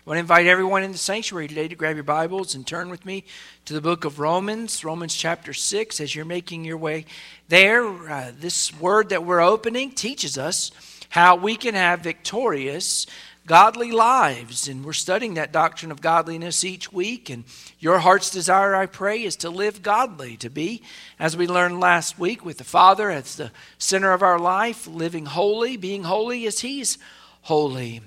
I want to invite everyone in the sanctuary today to grab your Bibles and turn with me to the book of Romans, Romans chapter 6. As you're making your way there, uh, this word that we're opening teaches us how we can have victorious, godly lives. And we're studying that doctrine of godliness each week. And your heart's desire, I pray, is to live godly, to be, as we learned last week, with the Father as the center of our life, living holy, being holy as He's holy.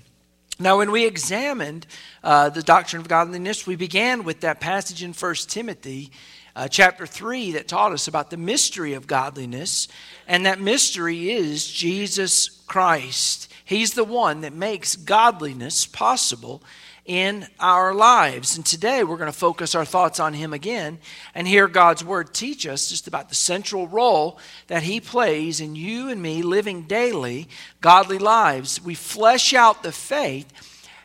Now, when we examined uh, the doctrine of godliness, we began with that passage in 1 Timothy uh, chapter 3 that taught us about the mystery of godliness. And that mystery is Jesus Christ. He's the one that makes godliness possible in our lives. And today we're going to focus our thoughts on Him again and hear God's Word teach us just about the central role that He plays in you and me living daily godly lives. We flesh out the faith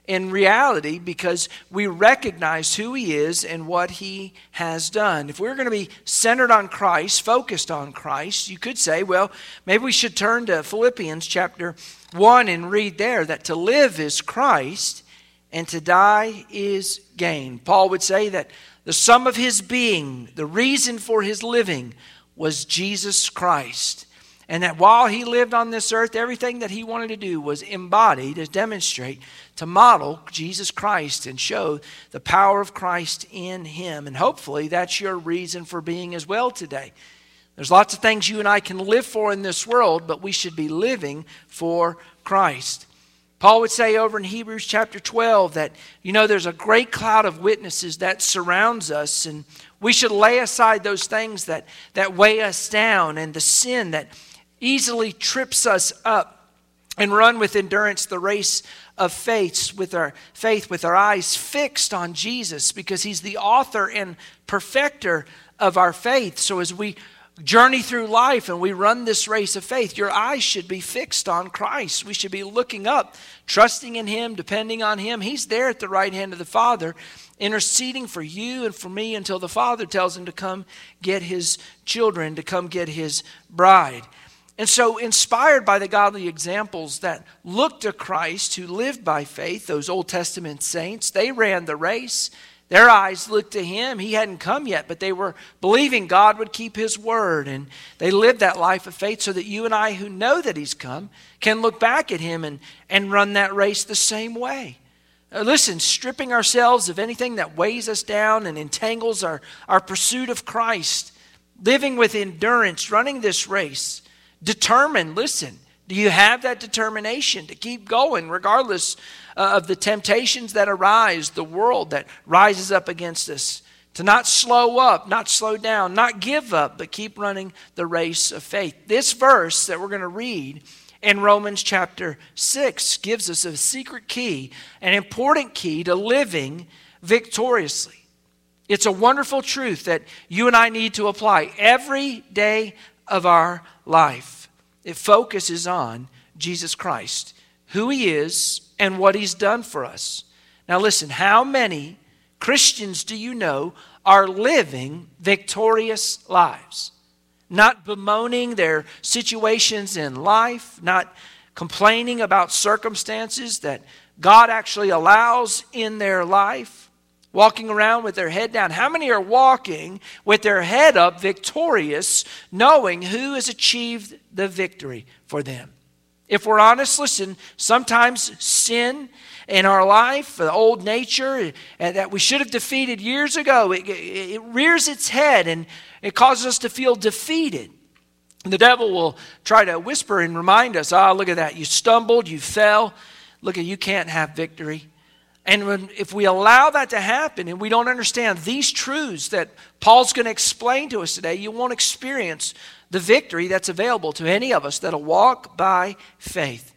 in reality because we recognize who He is and what He has done. If we're going to be centered on Christ, focused on Christ, you could say, well, maybe we should turn to Philippians chapter 1 and read there that to live is Christ and to die is gain. Paul would say that the sum of his being, the reason for his living, was Jesus Christ. And that while he lived on this earth, everything that he wanted to do was embody, to demonstrate, to model Jesus Christ and show the power of Christ in him. And hopefully that's your reason for being as well today. There's lots of things you and I can live for in this world, but we should be living for Christ. Paul would say over in Hebrews chapter 12 that, you know, there's a great cloud of witnesses that surrounds us, and we should lay aside those things that, that weigh us down and the sin that easily trips us up and run with endurance the race of faith with our faith with our eyes fixed on Jesus because he's the author and perfecter of our faith. So as we journey through life and we run this race of faith, your eyes should be fixed on Christ. We should be looking up, trusting in Him, depending on Him. He's there at the right hand of the Father, interceding for you and for me until the Father tells Him to come get His children, to come get His bride. And so, inspired by the godly examples that looked to Christ, who lived by faith, those Old Testament saints, they ran the race. Their eyes looked to him. He hadn't come yet, but they were believing God would keep his word. And they lived that life of faith so that you and I, who know that he's come, can look back at him and, and run that race the same way. Listen, stripping ourselves of anything that weighs us down and entangles our, our pursuit of Christ, living with endurance, running this race, determined, listen, do you have that determination to keep going regardless uh, of the temptations that arise, the world that rises up against us? To not slow up, not slow down, not give up, but keep running the race of faith. This verse that we're going to read in Romans chapter 6 gives us a secret key, an important key to living victoriously. It's a wonderful truth that you and I need to apply every day of our life. It focuses on Jesus Christ, who he is, and what he's done for us. Now, listen, how many Christians do you know are living victorious lives? Not bemoaning their situations in life, not complaining about circumstances that God actually allows in their life walking around with their head down? How many are walking with their head up, victorious, knowing who has achieved the victory for them? If we're honest, listen, sometimes sin in our life, the old nature that we should have defeated years ago, it, it rears its head and it causes us to feel defeated. The devil will try to whisper and remind us, ah, oh, look at that. You stumbled, you fell. Look at you can't have victory. And when, if we allow that to happen and we don't understand these truths that Paul's going to explain to us today, you won't experience the victory that's available to any of us that'll walk by faith.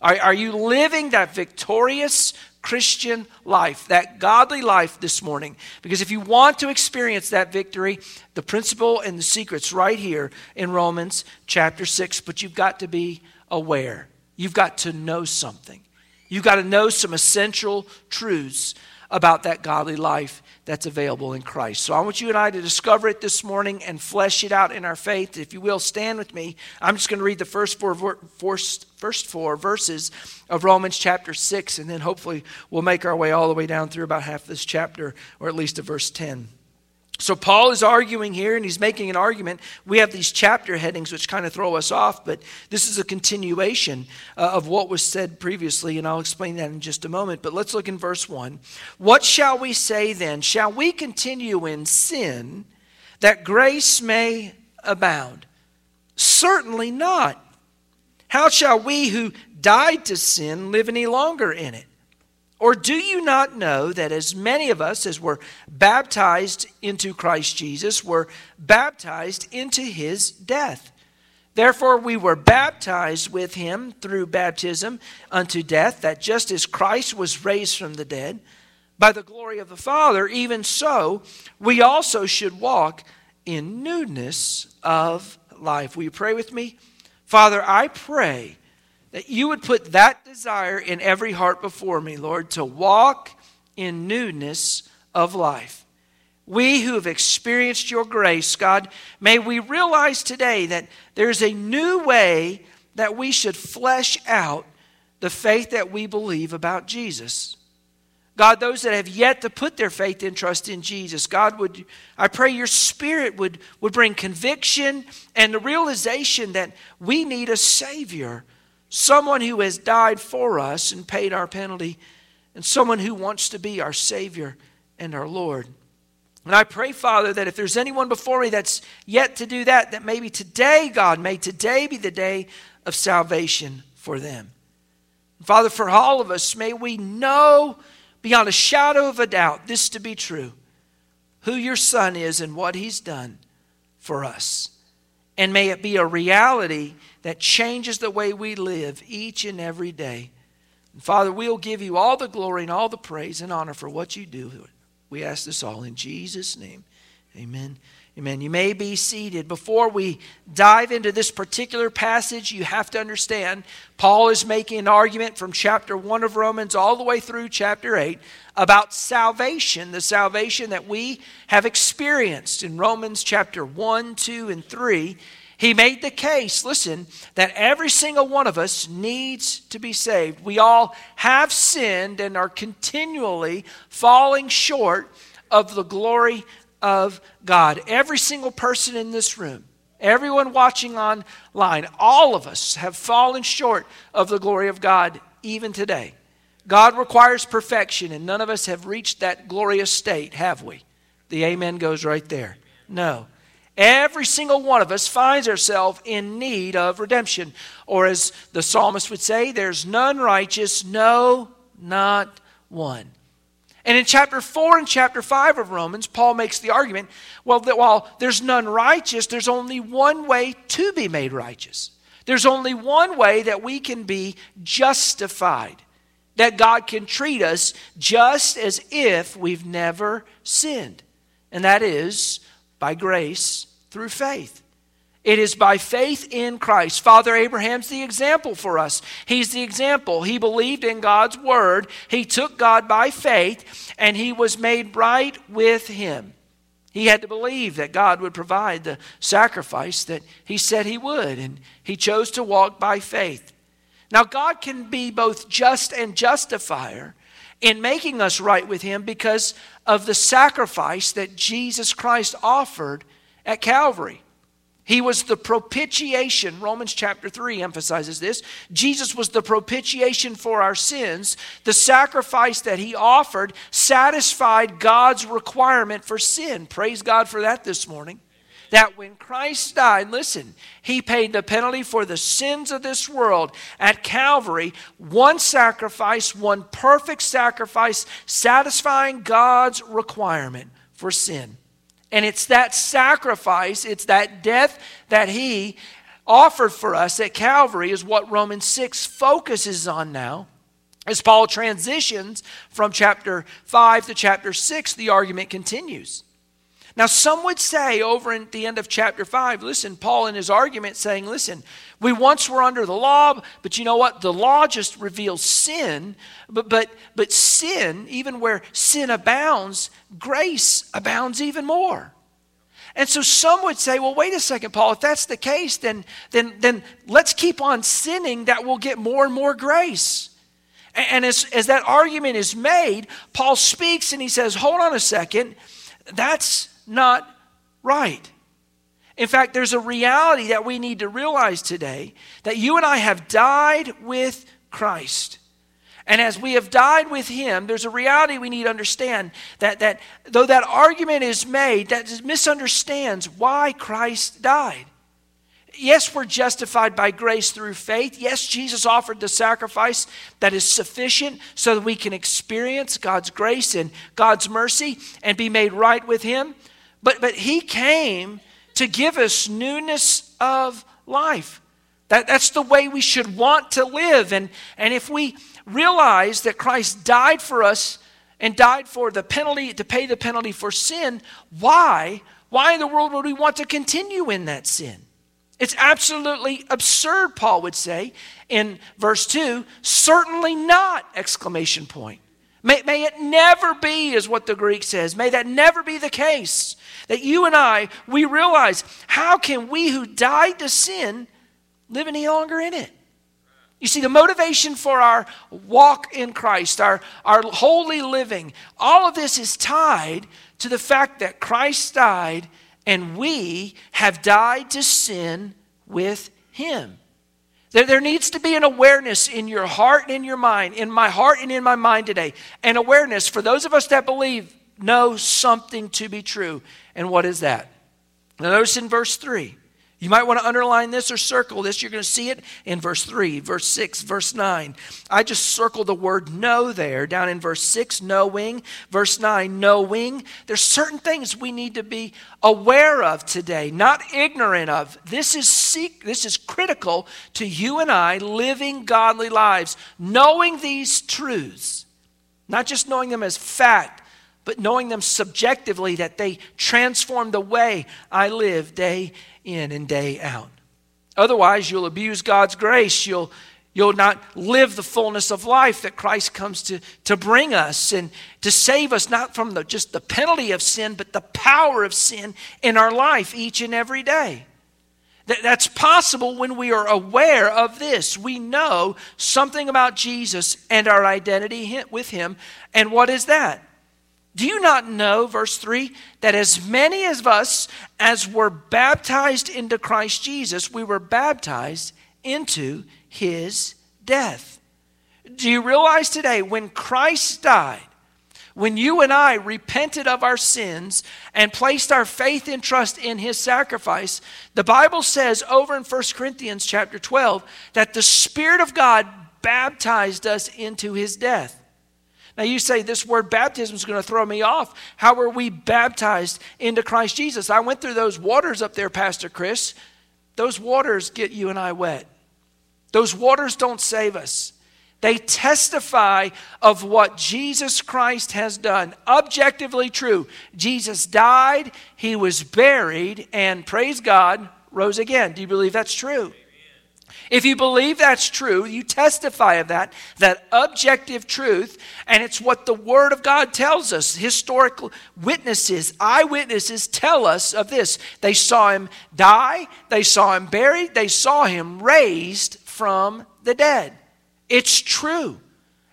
Are, are you living that victorious Christian life, that godly life this morning? Because if you want to experience that victory, the principle and the secret's right here in Romans chapter 6, but you've got to be aware. You've got to know something. You've got to know some essential truths about that godly life that's available in Christ. So I want you and I to discover it this morning and flesh it out in our faith. If you will, stand with me. I'm just going to read the first four, first four verses of Romans chapter 6, and then hopefully we'll make our way all the way down through about half this chapter, or at least to verse 10. So, Paul is arguing here and he's making an argument. We have these chapter headings which kind of throw us off, but this is a continuation uh, of what was said previously, and I'll explain that in just a moment. But let's look in verse 1. What shall we say then? Shall we continue in sin that grace may abound? Certainly not. How shall we who died to sin live any longer in it? Or do you not know that as many of us as were baptized into Christ Jesus were baptized into his death? Therefore, we were baptized with him through baptism unto death, that just as Christ was raised from the dead by the glory of the Father, even so we also should walk in newness of life. Will you pray with me? Father, I pray that you would put that desire in every heart before me, Lord, to walk in newness of life. We who have experienced your grace, God, may we realize today that there's a new way that we should flesh out the faith that we believe about Jesus. God, those that have yet to put their faith and trust in Jesus, God, would I pray your spirit would, would bring conviction and the realization that we need a Savior someone who has died for us and paid our penalty, and someone who wants to be our Savior and our Lord. And I pray, Father, that if there's anyone before me that's yet to do that, that maybe today, God, may today be the day of salvation for them. Father, for all of us, may we know beyond a shadow of a doubt this to be true who your Son is and what he's done for us. And may it be a reality that changes the way we live each and every day. And Father, we'll give you all the glory and all the praise and honor for what you do. We ask this all in Jesus' name. Amen. Amen. You may be seated. Before we dive into this particular passage, you have to understand Paul is making an argument from chapter 1 of Romans all the way through chapter 8 about salvation, the salvation that we have experienced in Romans chapter 1, 2, and 3. He made the case, listen, that every single one of us needs to be saved. We all have sinned and are continually falling short of the glory of God. Every single person in this room, everyone watching online, all of us have fallen short of the glory of God even today. God requires perfection, and none of us have reached that glorious state, have we? The amen goes right there. No. Every single one of us finds ourselves in need of redemption. Or as the psalmist would say, there's none righteous, no, not one. And in chapter 4 and chapter 5 of Romans, Paul makes the argument well, that while there's none righteous, there's only one way to be made righteous. There's only one way that we can be justified, that God can treat us just as if we've never sinned. And that is by grace through faith. It is by faith in Christ. Father Abraham's the example for us. He's the example. He believed in God's word. He took God by faith and he was made right with him. He had to believe that God would provide the sacrifice that he said he would, and he chose to walk by faith. Now, God can be both just and justifier in making us right with him because of the sacrifice that Jesus Christ offered at Calvary. He was the propitiation. Romans chapter 3 emphasizes this. Jesus was the propitiation for our sins. The sacrifice that he offered satisfied God's requirement for sin. Praise God for that this morning. That when Christ died, listen, he paid the penalty for the sins of this world at Calvary. One sacrifice, one perfect sacrifice, satisfying God's requirement for sin. And it's that sacrifice, it's that death that he offered for us at Calvary, is what Romans 6 focuses on now. As Paul transitions from chapter 5 to chapter 6, the argument continues. Now, some would say over at the end of chapter 5, listen, Paul in his argument saying, listen, we once were under the law, but you know what? The law just reveals sin. But, but, but sin, even where sin abounds, grace abounds even more. And so some would say, well, wait a second, Paul, if that's the case, then, then, then let's keep on sinning that will get more and more grace. And as, as that argument is made, Paul speaks and he says, hold on a second, that's not right. In fact, there's a reality that we need to realize today that you and I have died with Christ. And as we have died with him, there's a reality we need to understand that, that though that argument is made, that misunderstands why Christ died. Yes, we're justified by grace through faith. Yes, Jesus offered the sacrifice that is sufficient so that we can experience God's grace and God's mercy and be made right with him. But, but he came to give us newness of life. That, that's the way we should want to live. And, and if we realize that Christ died for us and died for the penalty, to pay the penalty for sin, why? Why in the world would we want to continue in that sin? It's absolutely absurd, Paul would say in verse 2. Certainly not! Exclamation point. May, may it never be, is what the Greek says. May that never be the case. That you and I, we realize how can we who died to sin live any longer in it? You see, the motivation for our walk in Christ, our, our holy living, all of this is tied to the fact that Christ died and we have died to sin with Him. There, there needs to be an awareness in your heart and in your mind, in my heart and in my mind today. An awareness for those of us that believe know something to be true. And what is that? Now, notice in verse 3 you might want to underline this or circle this. You're going to see it in verse 3, verse 6, verse 9. I just circled the word know there down in verse 6, knowing, verse 9, knowing. There's certain things we need to be aware of today, not ignorant of. This is seek, this is critical to you and I living godly lives, knowing these truths, not just knowing them as fact, but knowing them subjectively that they transform the way I live day in and day out. Otherwise, you'll abuse God's grace. You'll, you'll not live the fullness of life that Christ comes to, to bring us and to save us, not from the, just the penalty of sin, but the power of sin in our life each and every day. That, that's possible when we are aware of this. We know something about Jesus and our identity with Him. And what is that? Do you not know, verse 3, that as many of us as were baptized into Christ Jesus, we were baptized into his death? Do you realize today when Christ died, when you and I repented of our sins and placed our faith and trust in his sacrifice, the Bible says over in 1 Corinthians chapter 12 that the Spirit of God baptized us into his death. Now, you say this word baptism is going to throw me off. How were we baptized into Christ Jesus? I went through those waters up there, Pastor Chris. Those waters get you and I wet. Those waters don't save us. They testify of what Jesus Christ has done. Objectively true. Jesus died, he was buried, and praise God, rose again. Do you believe that's true? If you believe that's true, you testify of that, that objective truth, and it's what the Word of God tells us. Historical witnesses, eyewitnesses tell us of this. They saw him die, they saw him buried, they saw him raised from the dead. It's true.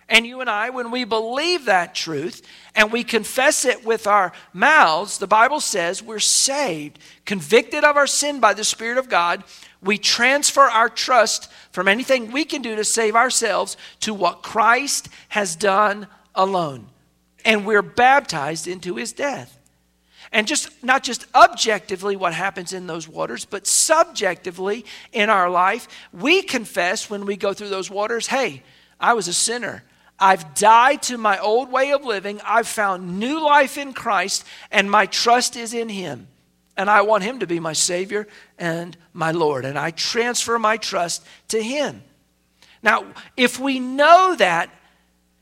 And you and I, when we believe that truth and we confess it with our mouths, the Bible says we're saved, convicted of our sin by the Spirit of God we transfer our trust from anything we can do to save ourselves to what Christ has done alone. And we're baptized into his death. And just not just objectively what happens in those waters, but subjectively in our life, we confess when we go through those waters, hey, I was a sinner. I've died to my old way of living. I've found new life in Christ, and my trust is in him. And I want him to be my Savior and my Lord. And I transfer my trust to him. Now, if we know that,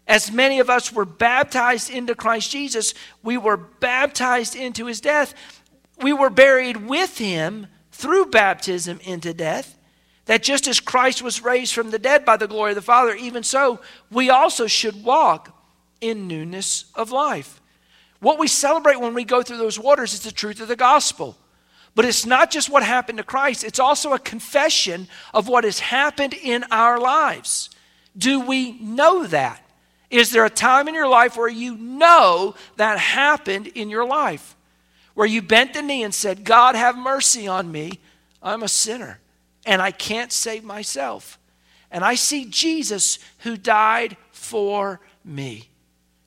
As many of us were baptized into Christ Jesus, we were baptized into his death. We were buried with him through baptism into death. That just as Christ was raised from the dead by the glory of the Father, even so, we also should walk in newness of life. What we celebrate when we go through those waters is the truth of the gospel. But it's not just what happened to Christ, it's also a confession of what has happened in our lives. Do we know that? Is there a time in your life where you know that happened in your life? Where you bent the knee and said, God, have mercy on me. I'm a sinner and I can't save myself. And I see Jesus who died for me.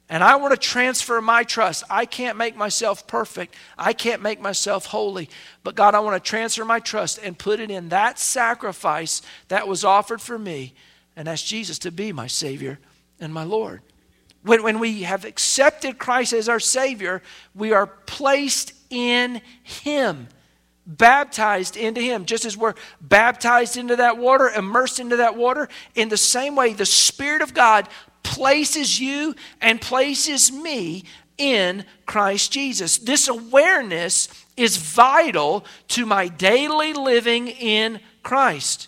And I want to transfer my trust. I can't make myself perfect. I can't make myself holy. But God, I want to transfer my trust and put it in that sacrifice that was offered for me and ask Jesus to be my Savior and my Lord. When, when we have accepted Christ as our Savior, we are placed in Him, baptized into Him. Just as we're baptized into that water, immersed into that water, in the same way, the Spirit of God places you and places me in Christ Jesus. This awareness is vital to my daily living in Christ,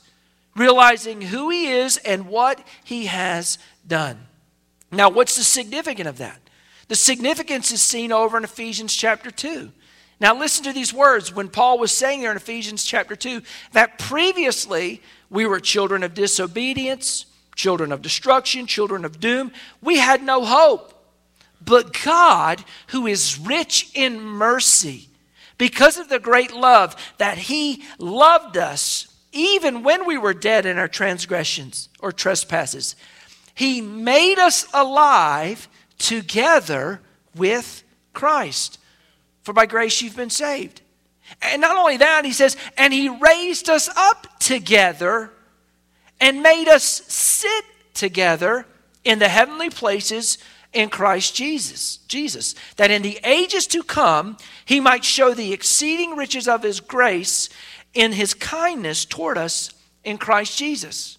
realizing who He is and what He has done. Now, what's the significance of that? The significance is seen over in Ephesians chapter 2. Now, listen to these words when Paul was saying there in Ephesians chapter 2 that previously we were children of disobedience children of destruction, children of doom. We had no hope. But God, who is rich in mercy, because of the great love that He loved us, even when we were dead in our transgressions or trespasses, He made us alive together with Christ. For by grace you've been saved. And not only that, He says, and He raised us up together and made us sit together in the heavenly places in Christ Jesus. Jesus, that in the ages to come he might show the exceeding riches of his grace in his kindness toward us in Christ Jesus.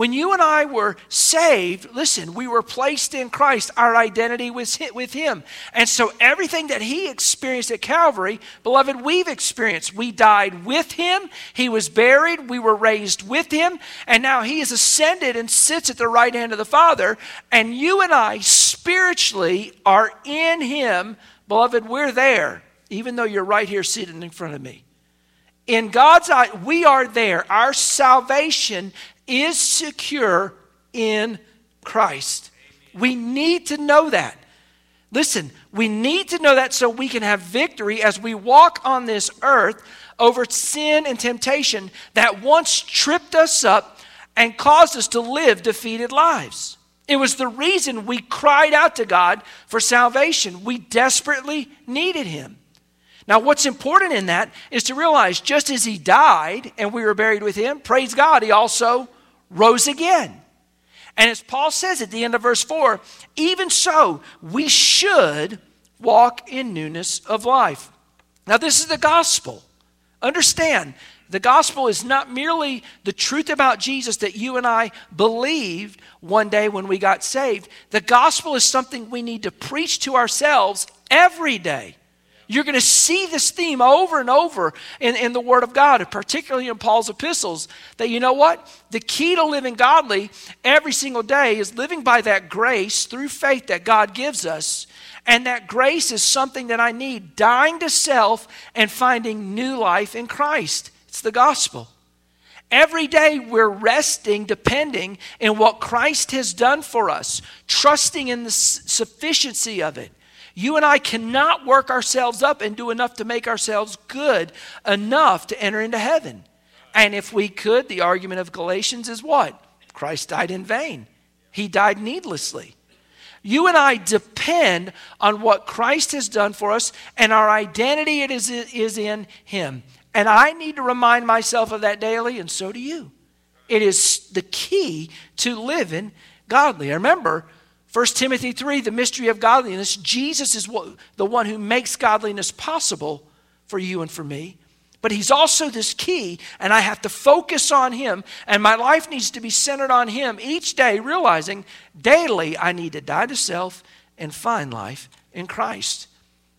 When you and I were saved, listen, we were placed in Christ. Our identity was hit with Him. And so everything that He experienced at Calvary, beloved, we've experienced. We died with Him, He was buried, we were raised with Him, and now He has ascended and sits at the right hand of the Father. And you and I spiritually are in Him. Beloved, we're there, even though you're right here sitting in front of me. In God's eye, we are there. Our salvation is secure in Christ. We need to know that. Listen, we need to know that so we can have victory as we walk on this earth over sin and temptation that once tripped us up and caused us to live defeated lives. It was the reason we cried out to God for salvation. We desperately needed Him. Now, what's important in that is to realize just as He died and we were buried with Him, praise God, He also rose again. And as Paul says at the end of verse 4, even so, we should walk in newness of life. Now, this is the gospel. Understand, the gospel is not merely the truth about Jesus that you and I believed one day when we got saved. The gospel is something we need to preach to ourselves every day. You're going to see this theme over and over in, in the Word of God, particularly in Paul's epistles. That you know what? The key to living godly every single day is living by that grace through faith that God gives us. And that grace is something that I need dying to self and finding new life in Christ. It's the gospel. Every day we're resting, depending in what Christ has done for us, trusting in the sufficiency of it. You and I cannot work ourselves up and do enough to make ourselves good enough to enter into heaven. And if we could, the argument of Galatians is what? Christ died in vain, he died needlessly. You and I depend on what Christ has done for us, and our identity it is, is in Him. And I need to remind myself of that daily, and so do you. It is the key to living godly. I remember 1 Timothy 3, the mystery of godliness. Jesus is the one who makes godliness possible for you and for me. But he's also this key, and I have to focus on him, and my life needs to be centered on him each day, realizing daily I need to die to self and find life in Christ.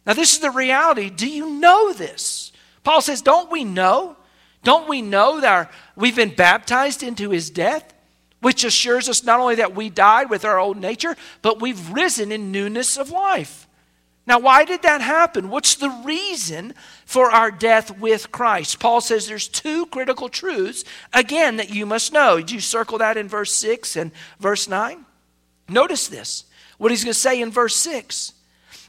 Now, this is the reality. Do you know this? Paul says, Don't we know? Don't we know that our, we've been baptized into his death, which assures us not only that we died with our old nature, but we've risen in newness of life? Now, why did that happen? What's the reason for our death with Christ? Paul says there's two critical truths, again, that you must know. Did you circle that in verse 6 and verse 9? Notice this, what he's going to say in verse 6.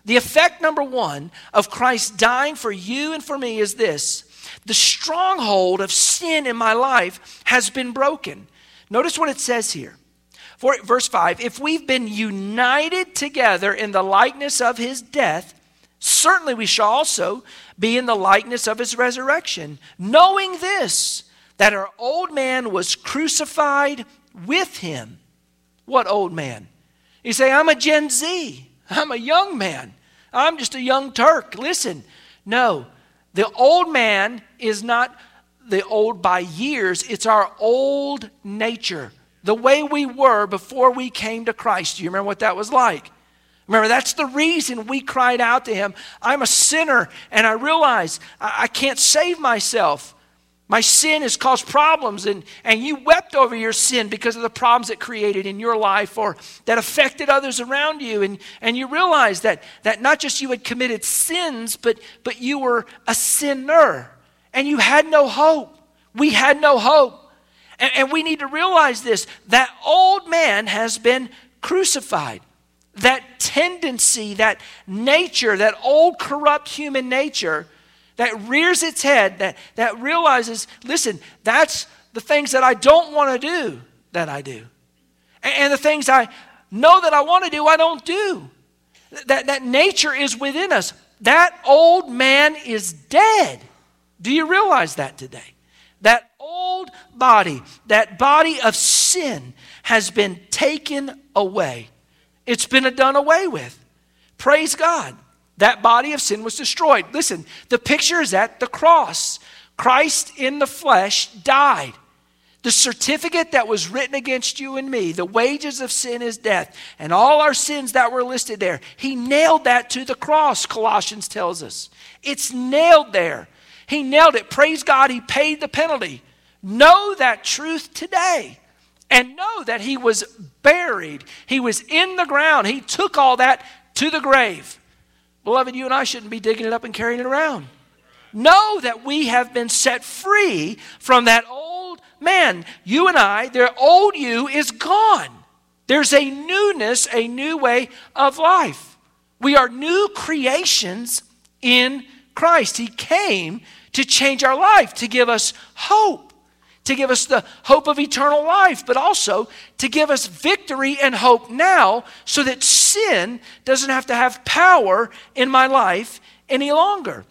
The effect, number one, of Christ dying for you and for me is this the stronghold of sin in my life has been broken. Notice what it says here. For, verse 5 If we've been united together in the likeness of his death, certainly we shall also be in the likeness of his resurrection, knowing this, that our old man was crucified with him. What old man? You say, I'm a Gen Z. I'm a young man. I'm just a young Turk. Listen, no, the old man is not the old by years, it's our old nature the way we were before we came to Christ. Do you remember what that was like? Remember, that's the reason we cried out to Him. I'm a sinner, and I realize I, I can't save myself. My sin has caused problems, and, and you wept over your sin because of the problems it created in your life or that affected others around you. And, and you realized that, that not just you had committed sins, but, but you were a sinner, and you had no hope. We had no hope. And, and we need to realize this that old man has been crucified. That tendency, that nature, that old corrupt human nature that rears its head, that, that realizes, listen, that's the things that I don't want to do that I do. And, and the things I know that I want to do, I don't do. That, that nature is within us. That old man is dead. Do you realize that today? That old body, that body of sin, has been taken away. It's been done away with. Praise God. That body of sin was destroyed. Listen, the picture is at the cross. Christ in the flesh died. The certificate that was written against you and me, the wages of sin is death, and all our sins that were listed there, he nailed that to the cross, Colossians tells us. It's nailed there. He nailed it. Praise God, he paid the penalty. Know that truth today and know that he was buried. He was in the ground. He took all that to the grave. Beloved, you and I shouldn't be digging it up and carrying it around. Know that we have been set free from that old man. You and I, their old you is gone. There's a newness, a new way of life. We are new creations in Christ. He came to change our life, to give us hope to give us the hope of eternal life, but also to give us victory and hope now so that sin doesn't have to have power in my life any longer.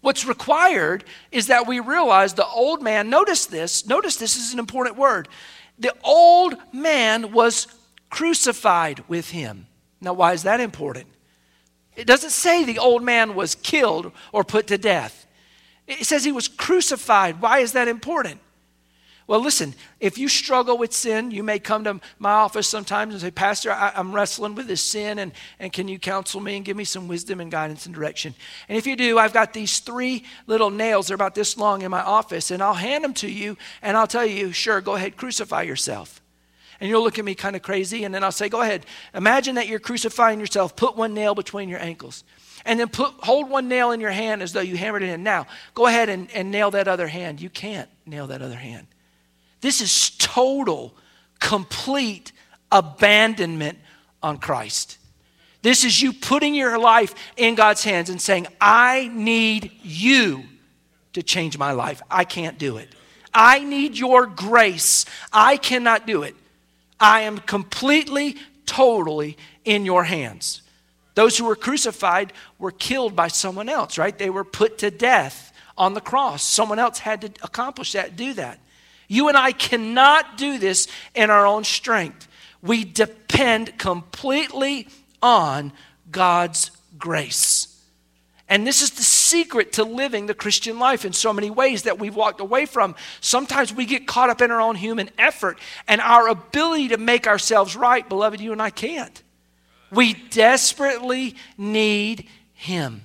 What's required is that we realize the old man, notice this, notice this is an important word. The old man was crucified with him. Now, why is that important? It doesn't say the old man was killed or put to death. It says he was crucified. Why is that important? Well, listen, if you struggle with sin, you may come to my office sometimes and say, Pastor, I, am wrestling with this sin, and, and can you counsel me and give me some wisdom and guidance and direction? And if you do, I've got these three little nails, they're about this long in my office, and I'll hand them to you, and I'll tell you, sure, go ahead, crucify yourself. And you'll look at me kind of crazy, and then I'll say, Go ahead, imagine that you're crucifying yourself, put one nail between your ankles and then put, hold one nail in your hand as though you hammered it in. Now, go ahead and, and nail that other hand. You can't nail that other hand. This is total, complete abandonment on Christ. This is you putting your life in God's hands and saying, I need you to change my life. I can't do it. I need your grace. I cannot do it. I am completely, totally in your hands. Those who were crucified were killed by someone else, right? They were put to death on the cross. Someone else had to accomplish that, do that. You and I cannot do this in our own strength. We depend completely on God's grace. And this is the secret to living the Christian life in so many ways that we've walked away from. Sometimes we get caught up in our own human effort and our ability to make ourselves right. Beloved, you and I can't. We desperately need Him.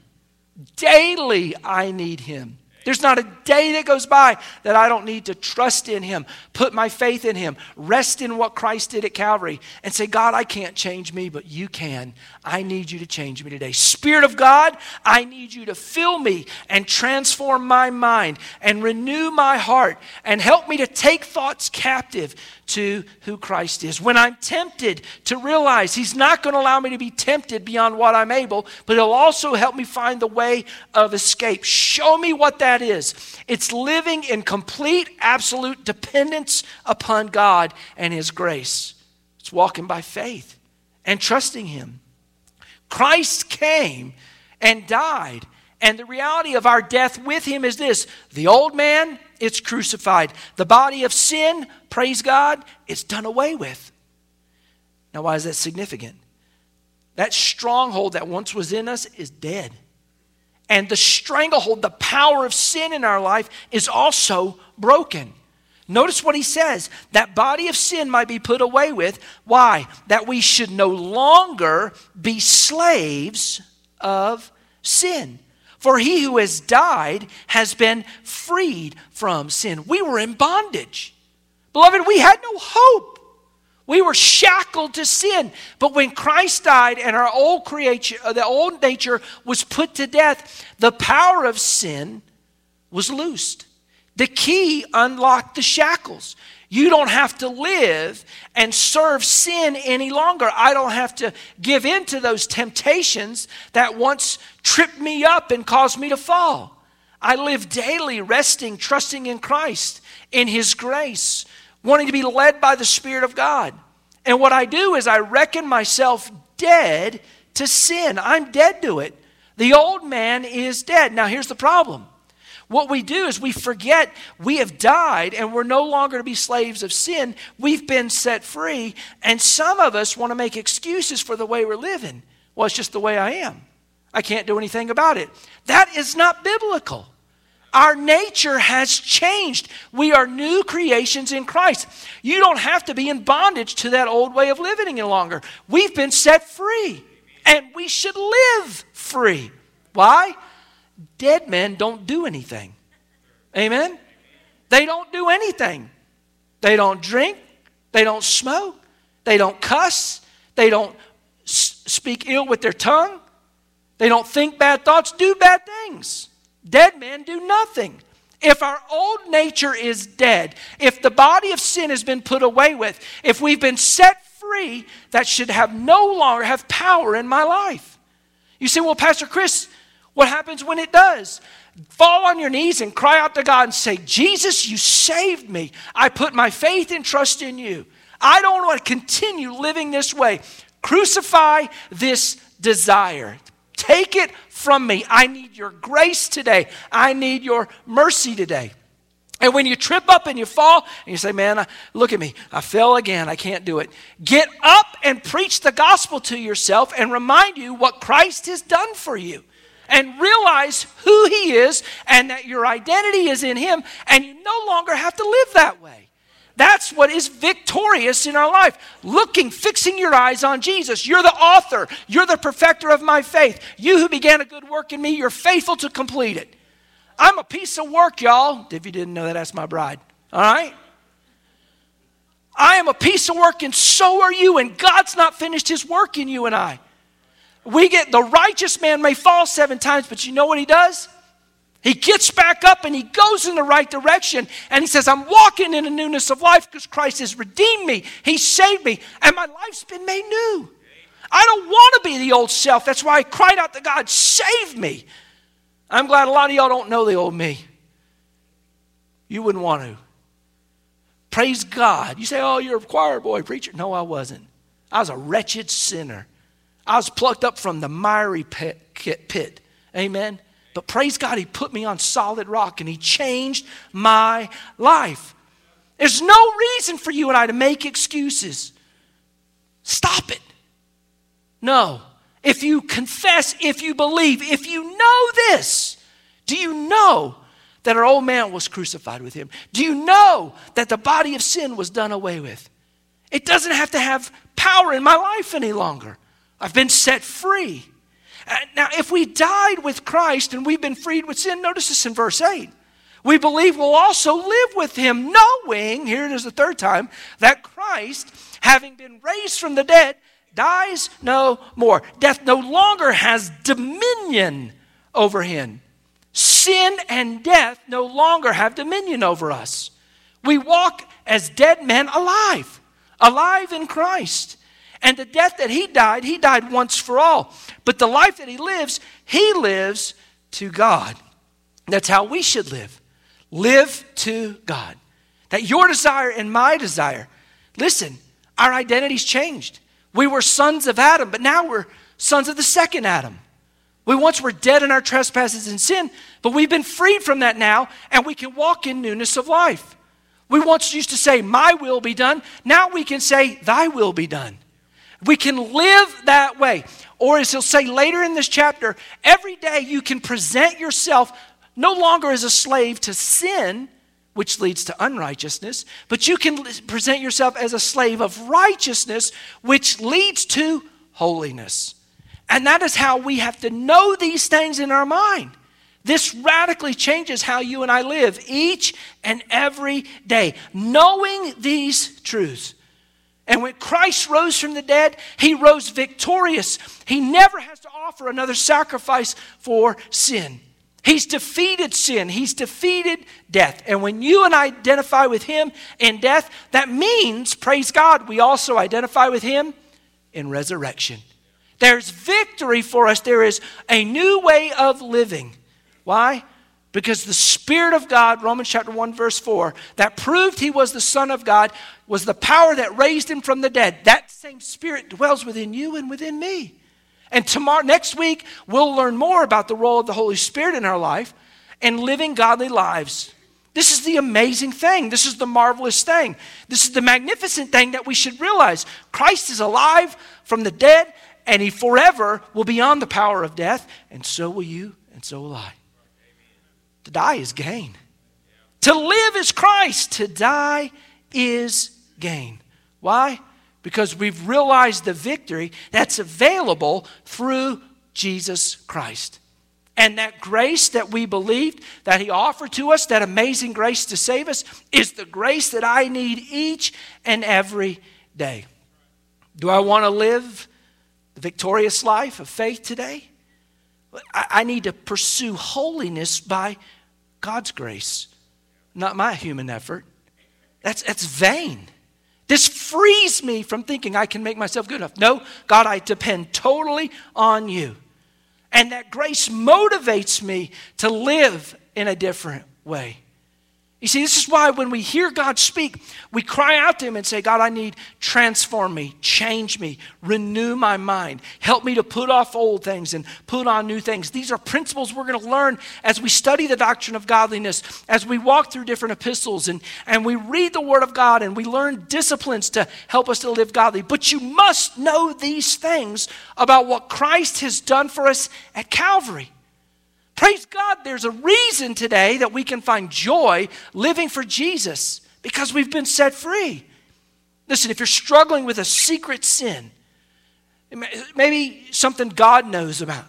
Daily, I need Him. There's not a day that goes by that I don't need to trust in Him, put my faith in Him, rest in what Christ did at Calvary, and say, God, I can't change me, but you can. I need you to change me today. Spirit of God, I need you to fill me and transform my mind and renew my heart and help me to take thoughts captive to who Christ is. When I'm tempted to realize He's not going to allow me to be tempted beyond what I'm able, but He'll also help me find the way of escape. Show me what that is. It's living in complete, absolute dependence upon God and His grace. It's walking by faith and trusting Him. Christ came and died. And the reality of our death with him is this the old man it's crucified. The body of sin, praise God, it's done away with. Now, why is that significant? That stronghold that once was in us is dead. And the stranglehold, the power of sin in our life, is also broken. Notice what he says that body of sin might be put away with. Why? That we should no longer be slaves of sin. For he who has died has been freed from sin. We were in bondage. Beloved, we had no hope. We were shackled to sin. But when Christ died and our old creation, uh, the old nature was put to death, the power of sin was loosed. The key unlocked the shackles. You don't have to live and serve sin any longer. I don't have to give in to those temptations that once tripped me up and caused me to fall. I live daily resting, trusting in Christ, in His grace, wanting to be led by the Spirit of God. And what I do is I reckon myself dead to sin. I'm dead to it. The old man is dead. Now, here's the problem what we do is we forget we have died and we're no longer to be slaves of sin. We've been set free. And some of us want to make excuses for the way we're living. Well, it's just the way I am. I can't do anything about it. That is not biblical. Our nature has changed. We are new creations in Christ. You don't have to be in bondage to that old way of living any longer. We've been set free, and we should live free. Why? Dead men don't do anything. Amen? They don't do anything. They don't drink. They don't smoke. They don't cuss. They don't speak ill with their tongue. They don't think bad thoughts, do bad things. Dead men do nothing. If our old nature is dead, if the body of sin has been put away with, if we've been set free, that should have no longer have power in my life. You say, well, Pastor Chris, what happens when it does? Fall on your knees and cry out to God and say, Jesus, you saved me. I put my faith and trust in you. I don't want to continue living this way. Crucify this desire. Take it from me. I need your grace today. I need your mercy today. And when you trip up and you fall and you say, Man, look at me, I fell again, I can't do it. Get up and preach the gospel to yourself and remind you what Christ has done for you and realize who He is and that your identity is in Him, and you no longer have to live that way. That's what is victorious in our life. Looking, fixing your eyes on Jesus. You're the author, you're the perfecter of my faith. You who began a good work in me, you're faithful to complete it. I'm a piece of work, y'all. If you didn't know that, that's my bride. All right? I am a piece of work, and so are you, and God's not finished His work in you and I. We get the righteous man may fall seven times, but you know what he does? He gets back up and he goes in the right direction and he says, I'm walking in the newness of life because Christ has redeemed me. He saved me, and my life's been made new. I don't want to be the old self. That's why I cried out to God, save me. I'm glad a lot of y'all don't know the old me. You wouldn't want to. Praise God. You say, oh, you're a choir boy, preacher. No, I wasn't. I was a wretched sinner. I was plucked up from the miry pit, pit. Amen. But praise God, He put me on solid rock and He changed my life. There's no reason for you and I to make excuses. Stop it. No. If you confess, if you believe, if you know this, Do you know that our old man was crucified with him? Do you know that the body of sin was done away with? It doesn't have to have power in my life any longer. I've been set free. Uh, now, if we died with Christ and we've been freed with sin, notice this in verse 8. We believe we'll also live with him, knowing, here it is the third time, that Christ, having been raised from the dead, dies no more. Death no longer has dominion over him. Sin and death no longer have dominion over us. We walk as dead men alive, alive in Christ. And the death that he died, he died once for all. But the life that he lives, he lives to God. That's how we should live. Live to God. That your desire and my desire, listen, our identity's changed. We were sons of Adam, but now we're sons of the second Adam. We once were dead in our trespasses and sin, but we've been freed from that now, and we can walk in newness of life. We once used to say, My will be done. Now we can say, Thy will be done. We can live that way. Or as he'll say later in this chapter, every day you can present yourself no longer as a slave to sin, which leads to unrighteousness, but you can present yourself as a slave of righteousness, which leads to holiness. And that is how we have to know these things in our mind. This radically changes how you and I live each and every day, knowing these truths. And when Christ rose from the dead, he rose victorious. He never has to offer another sacrifice for sin. He's defeated sin, he's defeated death. And when you and I identify with him in death, that means, praise God, we also identify with him in resurrection. There's victory for us, there is a new way of living. Why? Because the Spirit of God, Romans chapter 1, verse 4, that proved he was the Son of God, was the power that raised him from the dead. That same Spirit dwells within you and within me. And tomorrow, next week, we'll learn more about the role of the Holy Spirit in our life and living godly lives. This is the amazing thing. This is the marvelous thing. This is the magnificent thing that we should realize. Christ is alive from the dead, and he forever will be on the power of death, and so will you, and so will I. To die is gain. To live is Christ, to die is gain. Why? because we've realized the victory that's available through Jesus Christ. And that grace that we believed that He offered to us, that amazing grace to save us, is the grace that I need each and every day. Do I want to live the victorious life of faith today? I need to pursue holiness by God's grace, not my human effort. That's, that's vain. This frees me from thinking I can make myself good enough. No, God, I depend totally on you. And that grace motivates me to live in a different way. You see, this is why when we hear God speak, we cry out to Him and say, God, I need transform me, change me, renew my mind, help me to put off old things and put on new things. These are principles we're going to learn as we study the doctrine of godliness, as we walk through different epistles and, and we read the Word of God and we learn disciplines to help us to live godly. But you must know these things about what Christ has done for us at Calvary. Praise God, there's a reason today that we can find joy living for Jesus because we've been set free. Listen, if you're struggling with a secret sin, maybe something God knows about,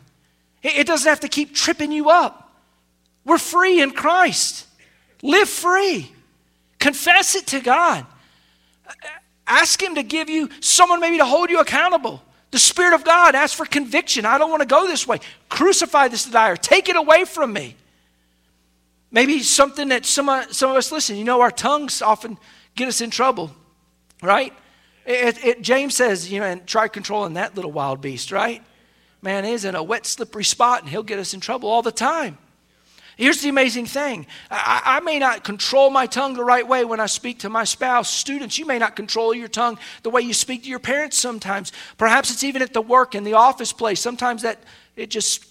it doesn't have to keep tripping you up. We're free in Christ. Live free. Confess it to God. Ask Him to give you someone maybe to hold you accountable. The Spirit of God asks for conviction. I don't want to go this way. Crucify this desire. Take it away from me. Maybe something that some, uh, some of us listen, you know, our tongues often get us in trouble, right? It, it, James says, you know, and try controlling that little wild beast, right? Man is in a wet, slippery spot and he'll get us in trouble all the time. Here's the amazing thing I, I, may not control my tongue the right way when I speak to my spouse. Students, you may not control your tongue the way you speak to your parents sometimes. Perhaps it's even at the work, in the office place. Sometimes that it just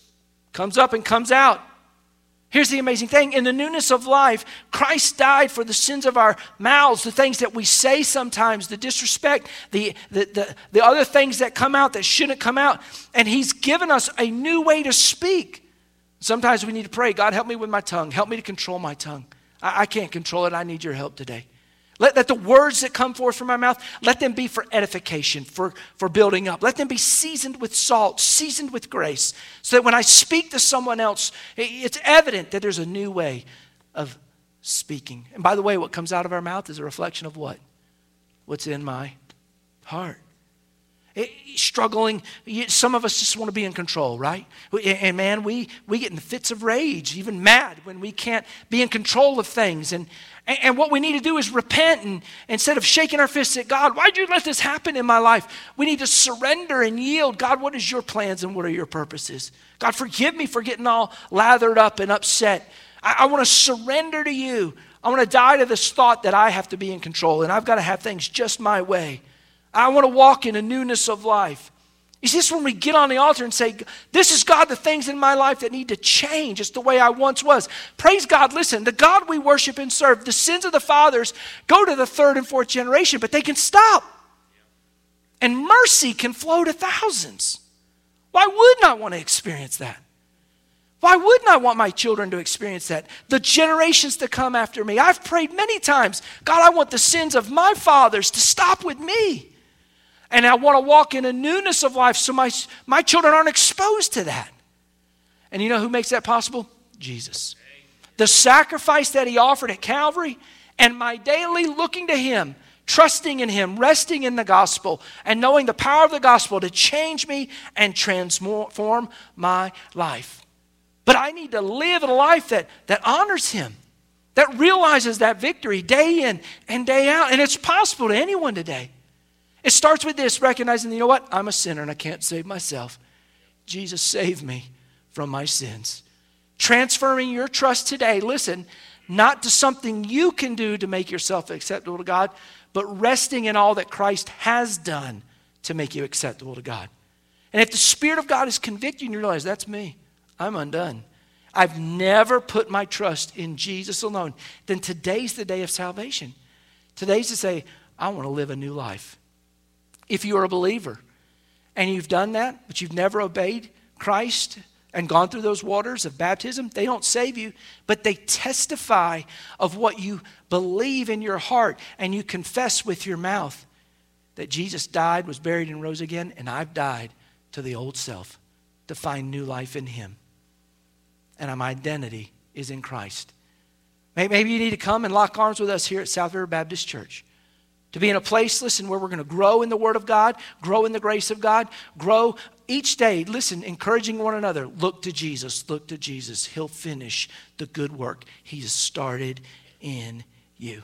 comes up and comes out. Here's the amazing thing in the newness of life, Christ died for the sins of our mouths, the things that we say sometimes, the disrespect, the, the, the, the other things that come out that shouldn't come out. And He's given us a new way to speak. Sometimes we need to pray, God, help me with my tongue. Help me to control my tongue. I, I can't control it. I need your help today. Let, let the words that come forth from my mouth, let them be for edification, for, for building up. Let them be seasoned with salt, seasoned with grace, so that when I speak to someone else, it's evident that there's a new way of speaking. And by the way, what comes out of our mouth is a reflection of what? What's in my heart. It, struggling, some of us just want to be in control, right? And man, we, we get in fits of rage, even mad when we can't be in control of things. And, and what we need to do is repent and instead of shaking our fists at God, why'd you let this happen in my life? We need to surrender and yield. God, what is your plans and what are your purposes? God, forgive me for getting all lathered up and upset. I, I want to surrender to you. I want to die to this thought that I have to be in control and I've got to have things just my way. I want to walk in a newness of life. Is this when we get on the altar and say, This is God, the things in my life that need to change. It's the way I once was. Praise God. Listen, the God we worship and serve, the sins of the fathers go to the third and fourth generation, but they can stop. And mercy can flow to thousands. Why wouldn't I want to experience that? Why wouldn't I want my children to experience that? The generations to come after me. I've prayed many times God, I want the sins of my fathers to stop with me. And I want to walk in a newness of life so my, my children aren't exposed to that. And you know who makes that possible? Jesus. The sacrifice that he offered at Calvary and my daily looking to him, trusting in him, resting in the gospel, and knowing the power of the gospel to change me and transform my life. But I need to live a life that, that honors him, that realizes that victory day in and day out. And it's possible to anyone today. It starts with this recognizing, you know what? I'm a sinner and I can't save myself. Jesus, save me from my sins. Transferring your trust today, listen, not to something you can do to make yourself acceptable to God, but resting in all that Christ has done to make you acceptable to God. And if the Spirit of God is convicting you, and you realize that's me, I'm undone. I've never put my trust in Jesus alone. Then today's the day of salvation. Today's to say, I want to live a new life if you are a believer and you've done that, but you've never obeyed Christ and gone through those waters of baptism, they don't save you, but they testify of what you believe in your heart and you confess with your mouth that Jesus died, was buried, and rose again, and I've died to the old self to find new life in Him. And my identity is in Christ. Maybe you need to come and lock arms with us here at South River Baptist Church to be in a place, listen, where we're going to grow in the Word of God, grow in the grace of God, grow each day, listen, encouraging one another. Look to Jesus, look to Jesus. He'll finish the good work He has started in you.